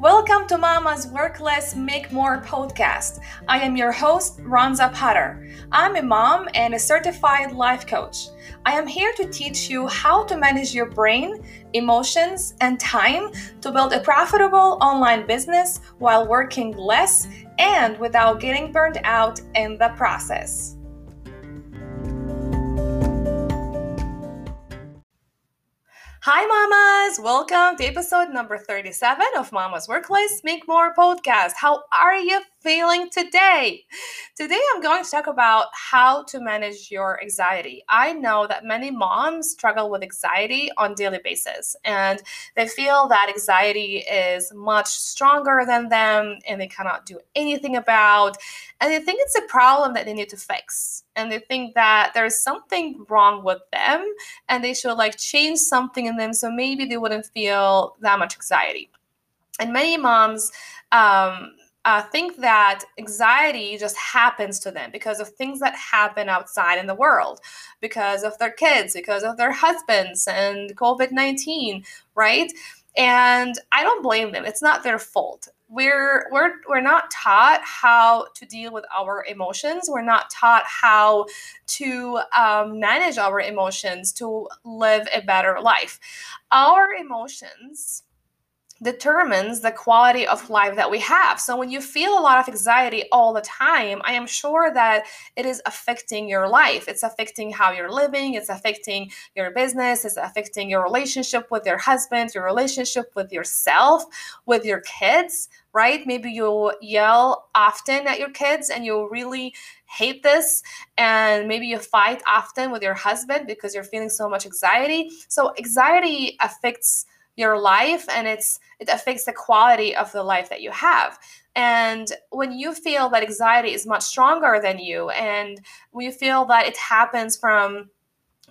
Welcome to Mama's Work Less, Make More podcast. I am your host, Ronza Potter. I'm a mom and a certified life coach. I am here to teach you how to manage your brain, emotions, and time to build a profitable online business while working less and without getting burned out in the process. Hi, mamas! Welcome to episode number 37 of Mama's Work Less, Make More podcast. How are you feeling today? Today, I'm going to talk about how to manage your anxiety. I know that many moms struggle with anxiety on daily basis, and they feel that anxiety is much stronger than them and they cannot do anything about, and they think it's a problem that they need to fix. And they think that there's something wrong with them and they should like change something in them so maybe they wouldn't feel that much anxiety. And many moms um, uh, think that anxiety just happens to them because of things that happen outside in the world, because of their kids, because of their husbands and COVID 19, right? And I don't blame them. It's not their fault. We're we're we're not taught how to deal with our emotions. We're not taught how to um, manage our emotions to live a better life. Our emotions determines the quality of life that we have. So when you feel a lot of anxiety all the time, I am sure that it is affecting your life. It's affecting how you're living, it's affecting your business, it's affecting your relationship with your husband, your relationship with yourself, with your kids, right? Maybe you yell often at your kids and you really hate this and maybe you fight often with your husband because you're feeling so much anxiety. So anxiety affects your life and it's it affects the quality of the life that you have. And when you feel that anxiety is much stronger than you and when you feel that it happens from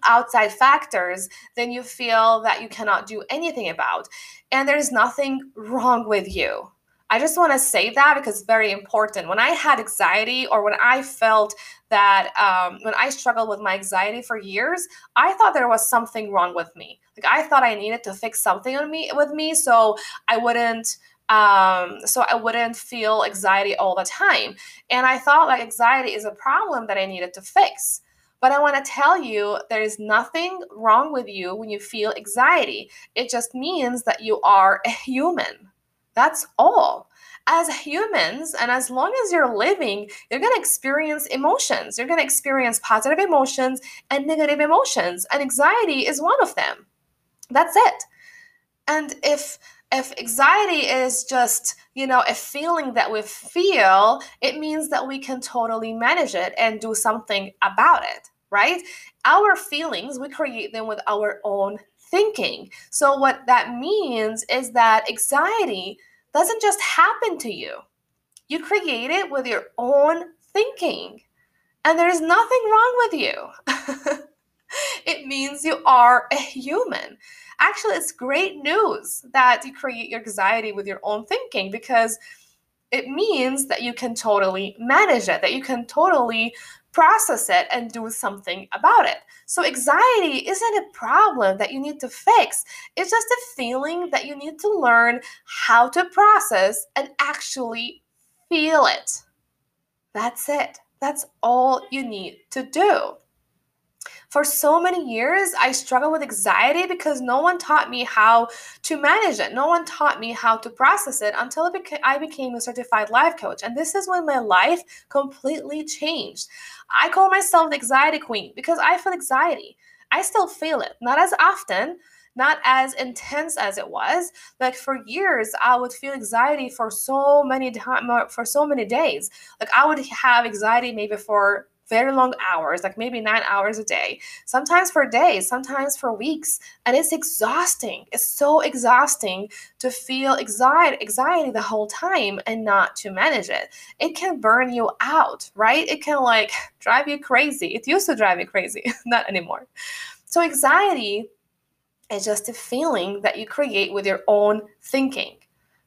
outside factors then you feel that you cannot do anything about and there's nothing wrong with you I just want to say that because it's very important. When I had anxiety or when I felt that um, when I struggled with my anxiety for years, I thought there was something wrong with me. Like I thought I needed to fix something on me with me so I wouldn't um, so I wouldn't feel anxiety all the time. And I thought like anxiety is a problem that I needed to fix. But I want to tell you there is nothing wrong with you when you feel anxiety. It just means that you are a human. That's all. As humans, and as long as you're living, you're going to experience emotions. You're going to experience positive emotions and negative emotions, and anxiety is one of them. That's it. And if if anxiety is just you know a feeling that we feel it means that we can totally manage it and do something about it right our feelings we create them with our own thinking so what that means is that anxiety doesn't just happen to you. You create it with your own thinking. And there's nothing wrong with you. it means you are a human. Actually, it's great news that you create your anxiety with your own thinking because it means that you can totally manage it, that you can totally process it and do something about it. So, anxiety isn't a problem that you need to fix, it's just a feeling that you need to learn how to process and actually feel it. That's it. That's all you need to do. For so many years, I struggled with anxiety because no one taught me how to manage it. No one taught me how to process it until I became a certified life coach. And this is when my life completely changed. I call myself the anxiety queen because I feel anxiety. I still feel it, not as often, not as intense as it was. Like for years, I would feel anxiety for so many time for so many days. Like I would have anxiety maybe for very long hours, like maybe nine hours a day, sometimes for days, sometimes for weeks. And it's exhausting. It's so exhausting to feel anxiety, anxiety the whole time and not to manage it. It can burn you out, right? It can like drive you crazy. It used to drive you crazy, not anymore. So, anxiety is just a feeling that you create with your own thinking.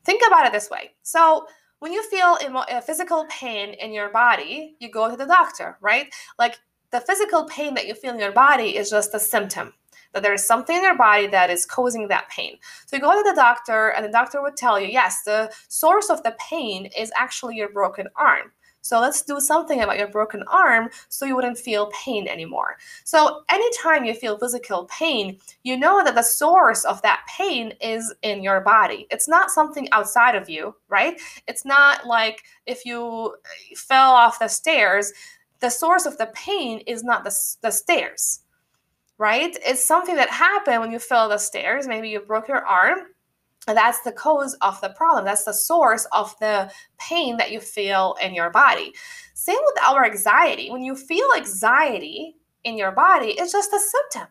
Think about it this way. So, when you feel a physical pain in your body, you go to the doctor, right? Like the physical pain that you feel in your body is just a symptom. that there is something in your body that is causing that pain. So you go to the doctor, and the doctor would tell you, yes, the source of the pain is actually your broken arm. So let's do something about your broken arm so you wouldn't feel pain anymore. So anytime you feel physical pain, you know that the source of that pain is in your body. It's not something outside of you, right? It's not like if you eh, fell off the stairs, the source of the pain is not the, the stairs, right? It's something that happened when you fell the stairs. Maybe you broke your arm that's the cause of the problem. That's the source of the pain that you feel in your body. Same with our anxiety. When you feel anxiety in your body, it's just a symptom.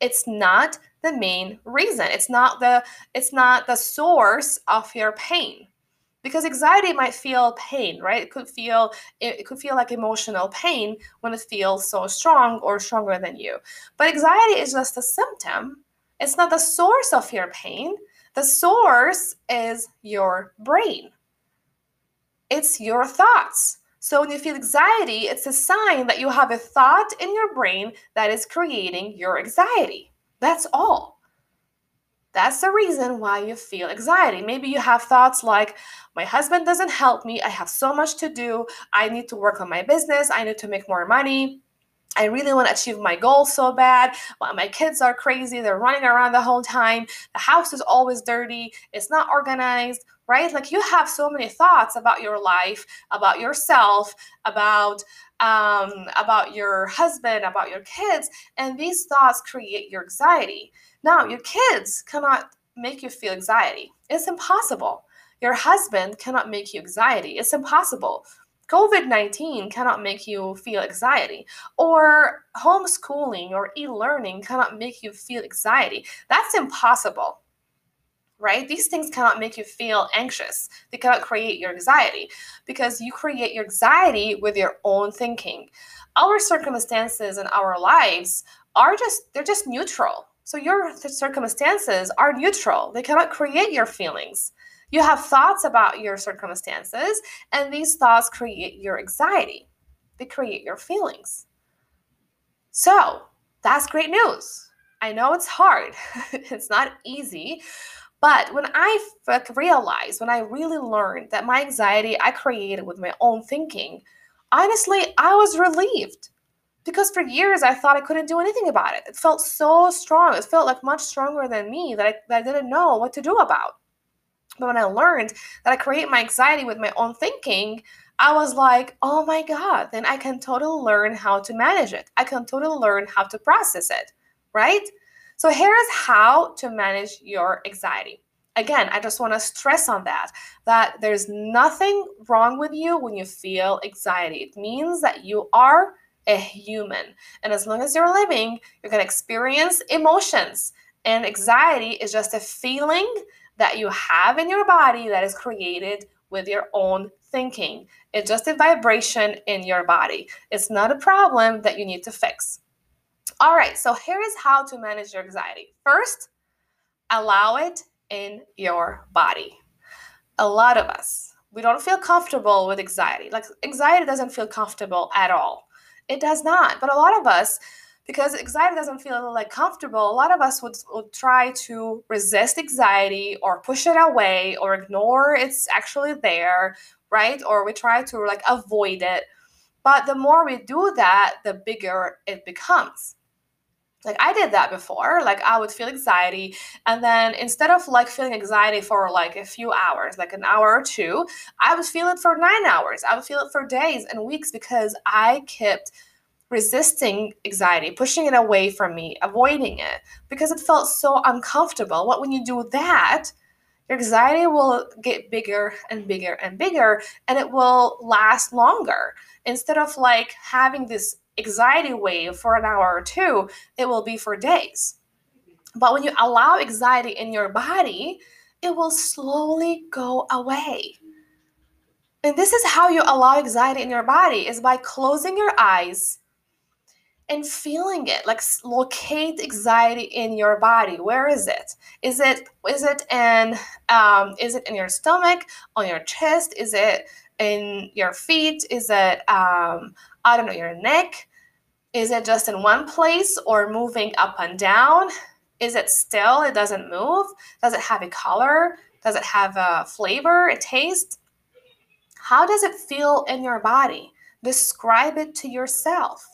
It's not the main reason. It's not the it's not the source of your pain. Because anxiety might feel pain, right? It could feel it could feel like emotional pain when it feels so strong or stronger than you. But anxiety is just a symptom. It's not the source of your pain the source is your brain, it's your thoughts. So when you feel anxiety, it's a sign that you have a thought in your brain that is creating your anxiety. That's all. That's the reason why you feel anxiety. Maybe you have thoughts like, my husband doesn't help me. I have so much to do. I need to work on my business. I need to make more money. I really want to achieve my goals so bad. Well, my kids are crazy. They're running around the whole time. The house is always dirty. It's not organized, right? Like you have so many thoughts about your life, about yourself, about um, about your husband, about your kids, and these thoughts create your anxiety. Now, your kids cannot make you feel anxiety. It's impossible. Your husband cannot make you anxiety. It's impossible. COVID 19 cannot make you feel anxiety, or homeschooling or e learning cannot make you feel anxiety. That's impossible, right? These things cannot make you feel anxious. They cannot create your anxiety because you create your anxiety with your own thinking. Our circumstances and our lives are just, they're just neutral. So your circumstances are neutral, they cannot create your feelings. You have thoughts about your circumstances, and these thoughts create your anxiety. They create your feelings. So, that's great news. I know it's hard, it's not easy. But when I realized, when I really learned that my anxiety I created with my own thinking, honestly, I was relieved because for years I thought I couldn't do anything about it. It felt so strong. It felt like much stronger than me that I, that I didn't know what to do about. But when I learned that I create my anxiety with my own thinking, I was like, oh my God, then I can totally learn how to manage it. I can totally learn how to process it, right? So here is how to manage your anxiety. Again, I just want to stress on that that there's nothing wrong with you when you feel anxiety. It means that you are a human. And as long as you're living, you're going to experience emotions. And anxiety is just a feeling that you have in your body that is created with your own thinking. It's just a vibration in your body. It's not a problem that you need to fix. All right, so here is how to manage your anxiety. First, allow it in your body. A lot of us, we don't feel comfortable with anxiety. Like, anxiety doesn't feel comfortable at all. It does not. But a lot of us, because anxiety doesn't feel like comfortable a lot of us would, would try to resist anxiety or push it away or ignore it's actually there right? Or we try to like avoid it. But the more we do that the bigger it becomes. Like i did that before. Like i would feel anxiety and then instead of like feeling anxiety for like a few hours like an hour or two i would feel it for nine hours. I would feel it for days and weeks because i kept resisting anxiety, pushing it away from me, avoiding it because it felt so uncomfortable. What when you do that, your anxiety will get bigger and bigger and bigger and it will last longer. Instead of like having this anxiety wave for an hour or two, it will be for days. But when you allow anxiety in your body, it will slowly go away. And this is how you allow anxiety in your body is by closing your eyes and feeling it like locate anxiety in your body where is it is it is it in um, is it in your stomach on your chest is it in your feet is it um, i don't know your neck Is it just in one place or moving up and down? Is it still? It doesn't move? Does it have a color? Does it have a flavor, a taste? How does it feel in your body? Describe it to yourself.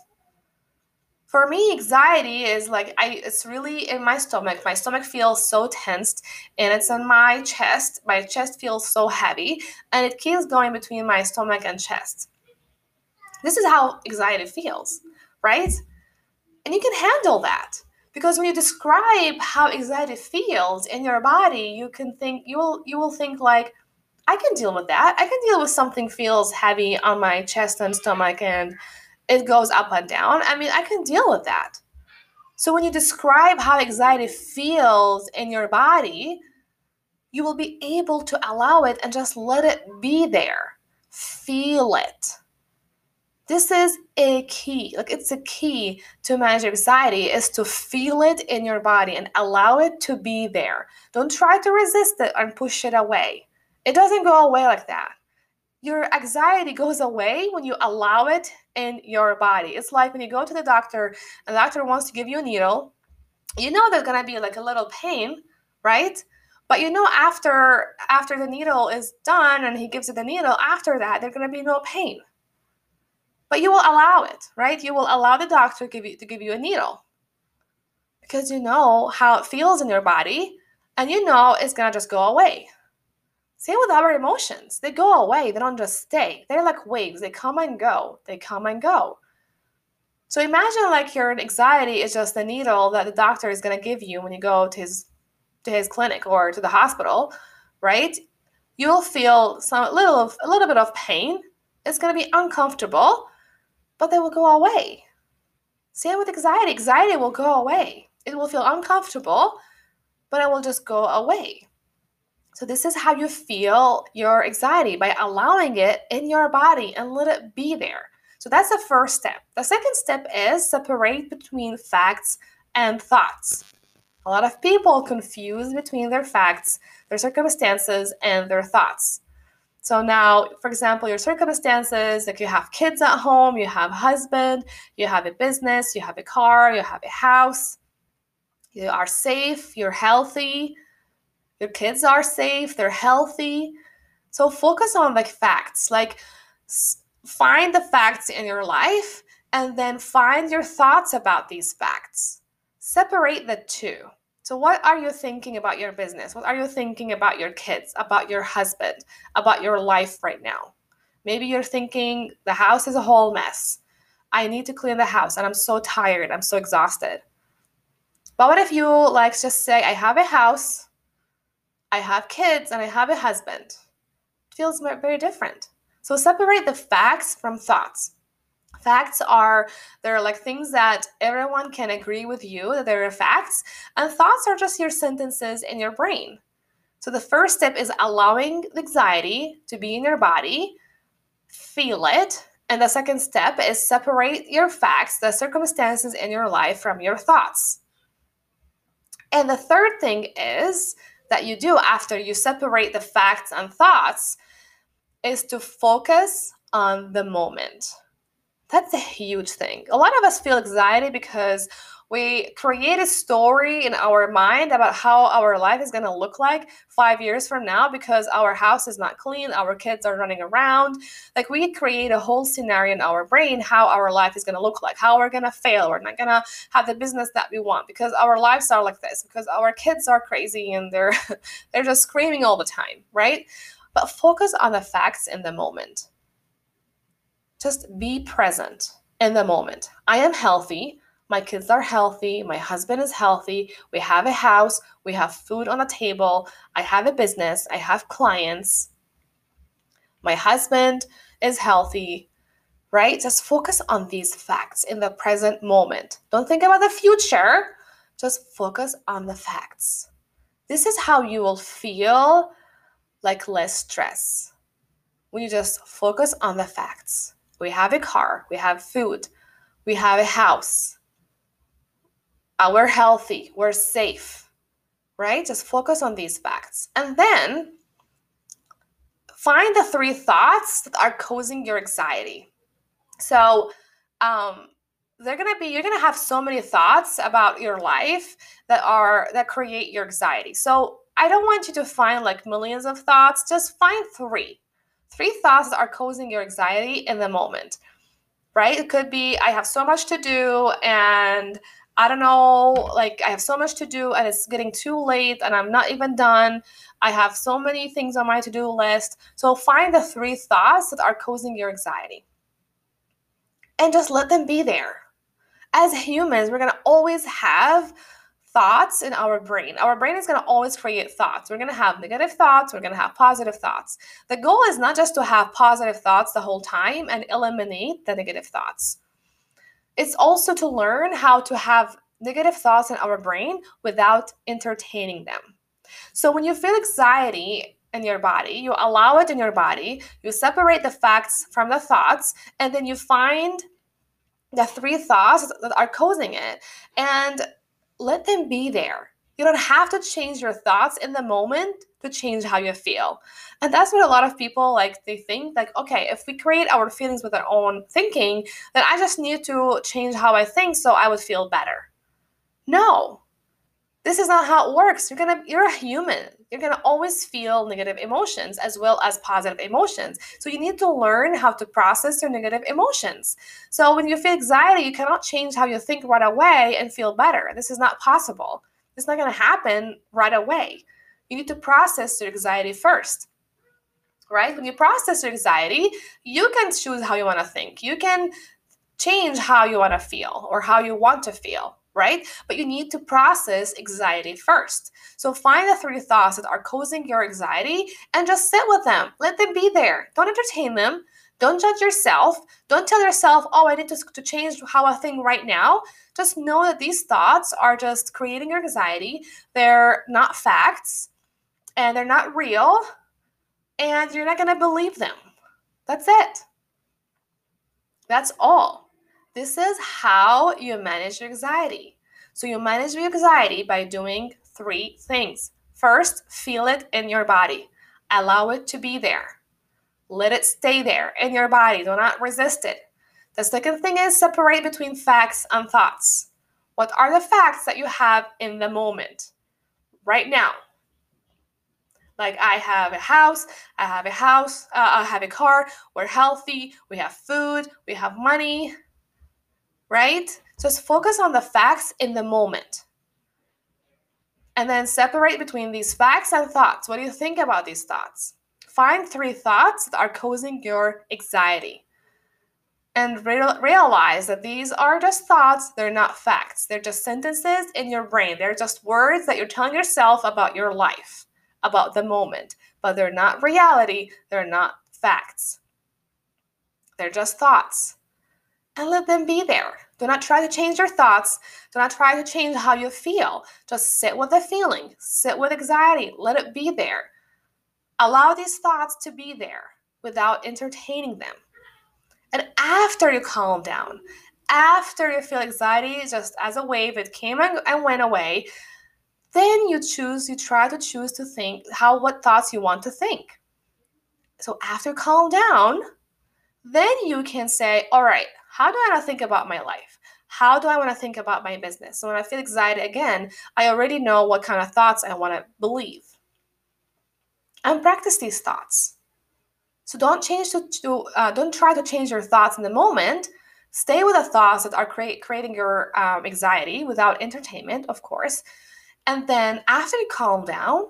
For me, anxiety is like I it's really in my stomach. My stomach feels so tensed and it's in my chest. My chest feels so heavy and it keeps going between my stomach and chest. This is how anxiety feels, right? And you can handle that because when you describe how anxiety feels in your body, you can think you will you will think like I can deal with that. I can deal with something feels heavy on my chest and stomach and it goes up and down. I mean, I can deal with that. So when you describe how anxiety feels in your body, you will be able to allow it and just let it be there. Feel it. This is a key. Like it's a key to manage anxiety is to feel it in your body and allow it to be there. Don't try to resist it and push it away. It doesn't go away like that. Your anxiety goes away when you allow it in your body. It's like when you go to the doctor and the doctor wants to give you a needle, you know there's to be like a little pain, right? But you know after after the needle is done and he gives you the needle, after that there's to be no pain. But you will allow it, right? You will allow the doctor give you, to give you a needle because you know how it feels in your body and you know it's to just go away. Same with our emotions. They go away, they don't just stay. They're like waves, they come and go, they come and go. So imagine like your anxiety is just the needle that the doctor is going to give you when you go to his to his clinic or to the hospital, right? You'll feel some little of a little bit of pain. It's going to be uncomfortable, but they will go away. Same with anxiety. Anxiety will go away. It will feel uncomfortable, but it will just go away. So, this is how you feel your anxiety by allowing it in your body and let it be there. So, that's the first step. The second step is separate between facts and thoughts. A lot of people confuse between their facts, their circumstances, and their thoughts. So now, for example, your circumstances, like you have kids at home, you have a husband, you have a business, you have a car, you have a house, you are safe, you're healthy, your kids are safe, they're healthy. So focus on like facts, like find the facts in your life and then find your thoughts about these facts. Separate the two. So, what are you thinking about your business? What are you thinking about your kids, about your husband, about your life right now? Maybe you're thinking the house is a whole mess. I need to clean the house and I'm so tired. I'm so exhausted. But what if you like just say, I have a house, I have kids, and I have a husband? It feels very different. So, separate the facts from thoughts facts are they're like things that everyone can agree with you that they're facts and thoughts are just your sentences in your brain so the first step is allowing the anxiety to be in your body feel it and the second step is separate your facts the circumstances in your life from your thoughts and the third thing is that you do after you separate the facts and thoughts is to focus on the moment that's a huge thing. A lot of us feel anxiety because we create a story in our mind about how our life is going to look like five years from now because our house is not clean, our kids are running around. Like we create a whole scenario in our brain how our life is going to look like, how we're going to fail, we're not going to have the business that we want because our lives are like this, because our kids are crazy and they're they're just screaming all the time, right? But focus on the facts in the moment. Just be present in the moment. I am healthy. My kids are healthy. My husband is healthy. We have a house. We have food on the table. I have a business. I have clients. My husband is healthy, right? Just focus on these facts in the present moment. Don't think about the future. Just focus on the facts. This is how you will feel like less stress you just focus on the facts. We have a car, we have food, we have a house. Uh, we're healthy, we're safe, right? Just focus on these facts. And then find the three thoughts that are causing your anxiety. So, um, they're gonna be you're gonna have so many thoughts about your life that are that create your anxiety so i don't want you to find like millions of thoughts just find three three thoughts that are causing your anxiety in the moment right it could be i have so much to do and i don't know like i have so much to do and it's getting too late and i'm not even done i have so many things on my to-do list so find the three thoughts that are causing your anxiety and just let them be there as humans, we're going to always have thoughts in our brain. Our brain is going to always create thoughts. We're going to have negative thoughts, we're going to have positive thoughts. The goal is not just to have positive thoughts the whole time and eliminate the negative thoughts. It's also to learn how to have negative thoughts in our brain without entertaining them. So when you feel anxiety in your body, you allow it in your body, you separate the facts from the thoughts, and then you find the three thoughts that are causing it and let them be there. You don't have to change your thoughts in the moment to change how you feel. And that's what a lot of people like they think like okay, if we create our feelings with our own thinking, then I just need to change how I think so I would feel better. No. This is not how it works. You're going to you're a human you're going to always feel negative emotions as well as positive emotions. So you need to learn how to process your negative emotions. So when you feel anxiety, you cannot change how you think right away and feel better. This is not possible. It's not going to happen right away. You need to process your anxiety first. Right? When you process your anxiety, you can choose how you want to think. You can change how you want to feel or how you want to feel right? But you need to process anxiety first. So find the three thoughts that are causing your anxiety and just sit with them. Let them be there. Don't entertain them. Don't judge yourself. Don't tell yourself, oh, I need to, to change how I think right now. Just know that these thoughts are just creating your anxiety. They're not facts and they're not real and you're not going to believe them. That's it. That's all. This is how you manage your anxiety. So, you manage your anxiety by doing three things. First, feel it in your body, allow it to be there. Let it stay there in your body. Do not resist it. The second thing is separate between facts and thoughts. What are the facts that you have in the moment, right now? Like, I have a house, I have a house, uh, I have a car, we're healthy, we have food, we have money, right? Just focus on the facts in the moment. And then separate between these facts and thoughts. What do you think about these thoughts? Find three thoughts that are causing your anxiety. And re- realize that these are just thoughts, they're not facts. They're just sentences in your brain. They're just words that you're telling yourself about your life, about the moment. But they're not reality, they're not facts. They're just thoughts and let them be there. Do not try to change your thoughts. Do not try to change how you feel. Just sit with the feeling, sit with anxiety, let it be there. Allow these thoughts to be there without entertaining them. And after you calm down, after you feel anxiety just as a wave, it came and went away, then you choose, you try to choose to think how what thoughts you want to think. So after calm down, then you can say, all right, how do I want to think about my life? How do I want to think about my business? So when I feel anxiety again, I already know what kind of thoughts I want to believe. And practice these thoughts. So don't change to, to uh, don't try to change your thoughts in the moment. Stay with the thoughts that are create, creating your um, anxiety without entertainment, of course. And then after you calm down,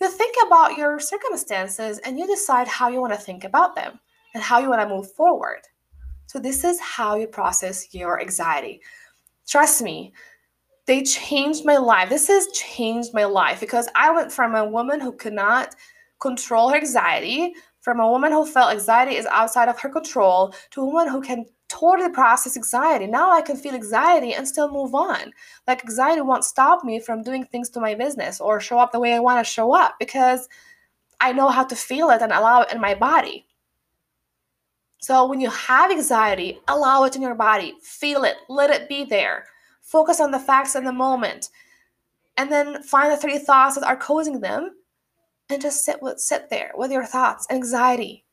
you think about your circumstances and you decide how you want to think about them and how you want to move forward. So, this is how you process your anxiety. Trust me, they changed my life. This has changed my life because I went from a woman who could not control her anxiety, from a woman who felt anxiety is outside of her control, to a woman who can totally process anxiety. Now I can feel anxiety and still move on. Like anxiety won't stop me from doing things to my business or show up the way I want to show up because I know how to feel it and allow it in my body. So when you have anxiety, allow it in your body, feel it, let it be there. Focus on the facts in the moment. And then find the three thoughts that are causing them and just sit with sit there with your thoughts, and anxiety.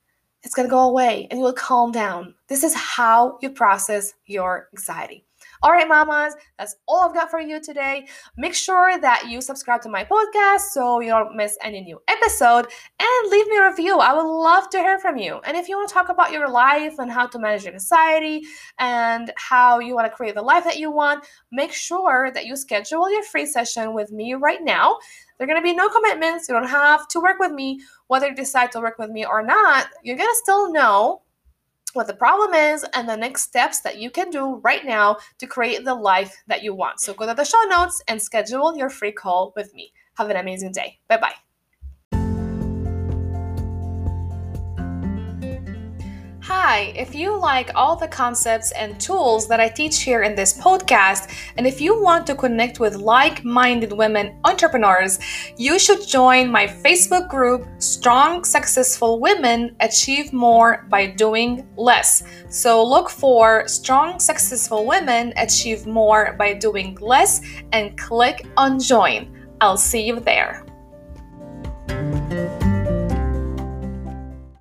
it's going to go away and you will calm down. This is how you process your anxiety. All right, mamas, that's all I've got for you today. Make sure that you subscribe to my podcast so you don't miss any new episode and leave me a review. I would love to hear from you. And if you want to talk about your life and how to manage your anxiety and how you want to create the life that you want, make sure that you schedule your free session with me right now. There are going to be no commitments. You don't have to work with me. Whether you decide to work with me or not, you're going to still know what the problem is and the next steps that you can do right now to create the life that you want. So go to the show notes and schedule your free call with me. Have an amazing day. Bye bye. Hi, if you like all the concepts and tools that I teach here in this podcast, and if you want to connect with like minded women entrepreneurs, you should join my Facebook group, Strong Successful Women Achieve More by Doing Less. So look for Strong Successful Women Achieve More by Doing Less and click on Join. I'll see you there.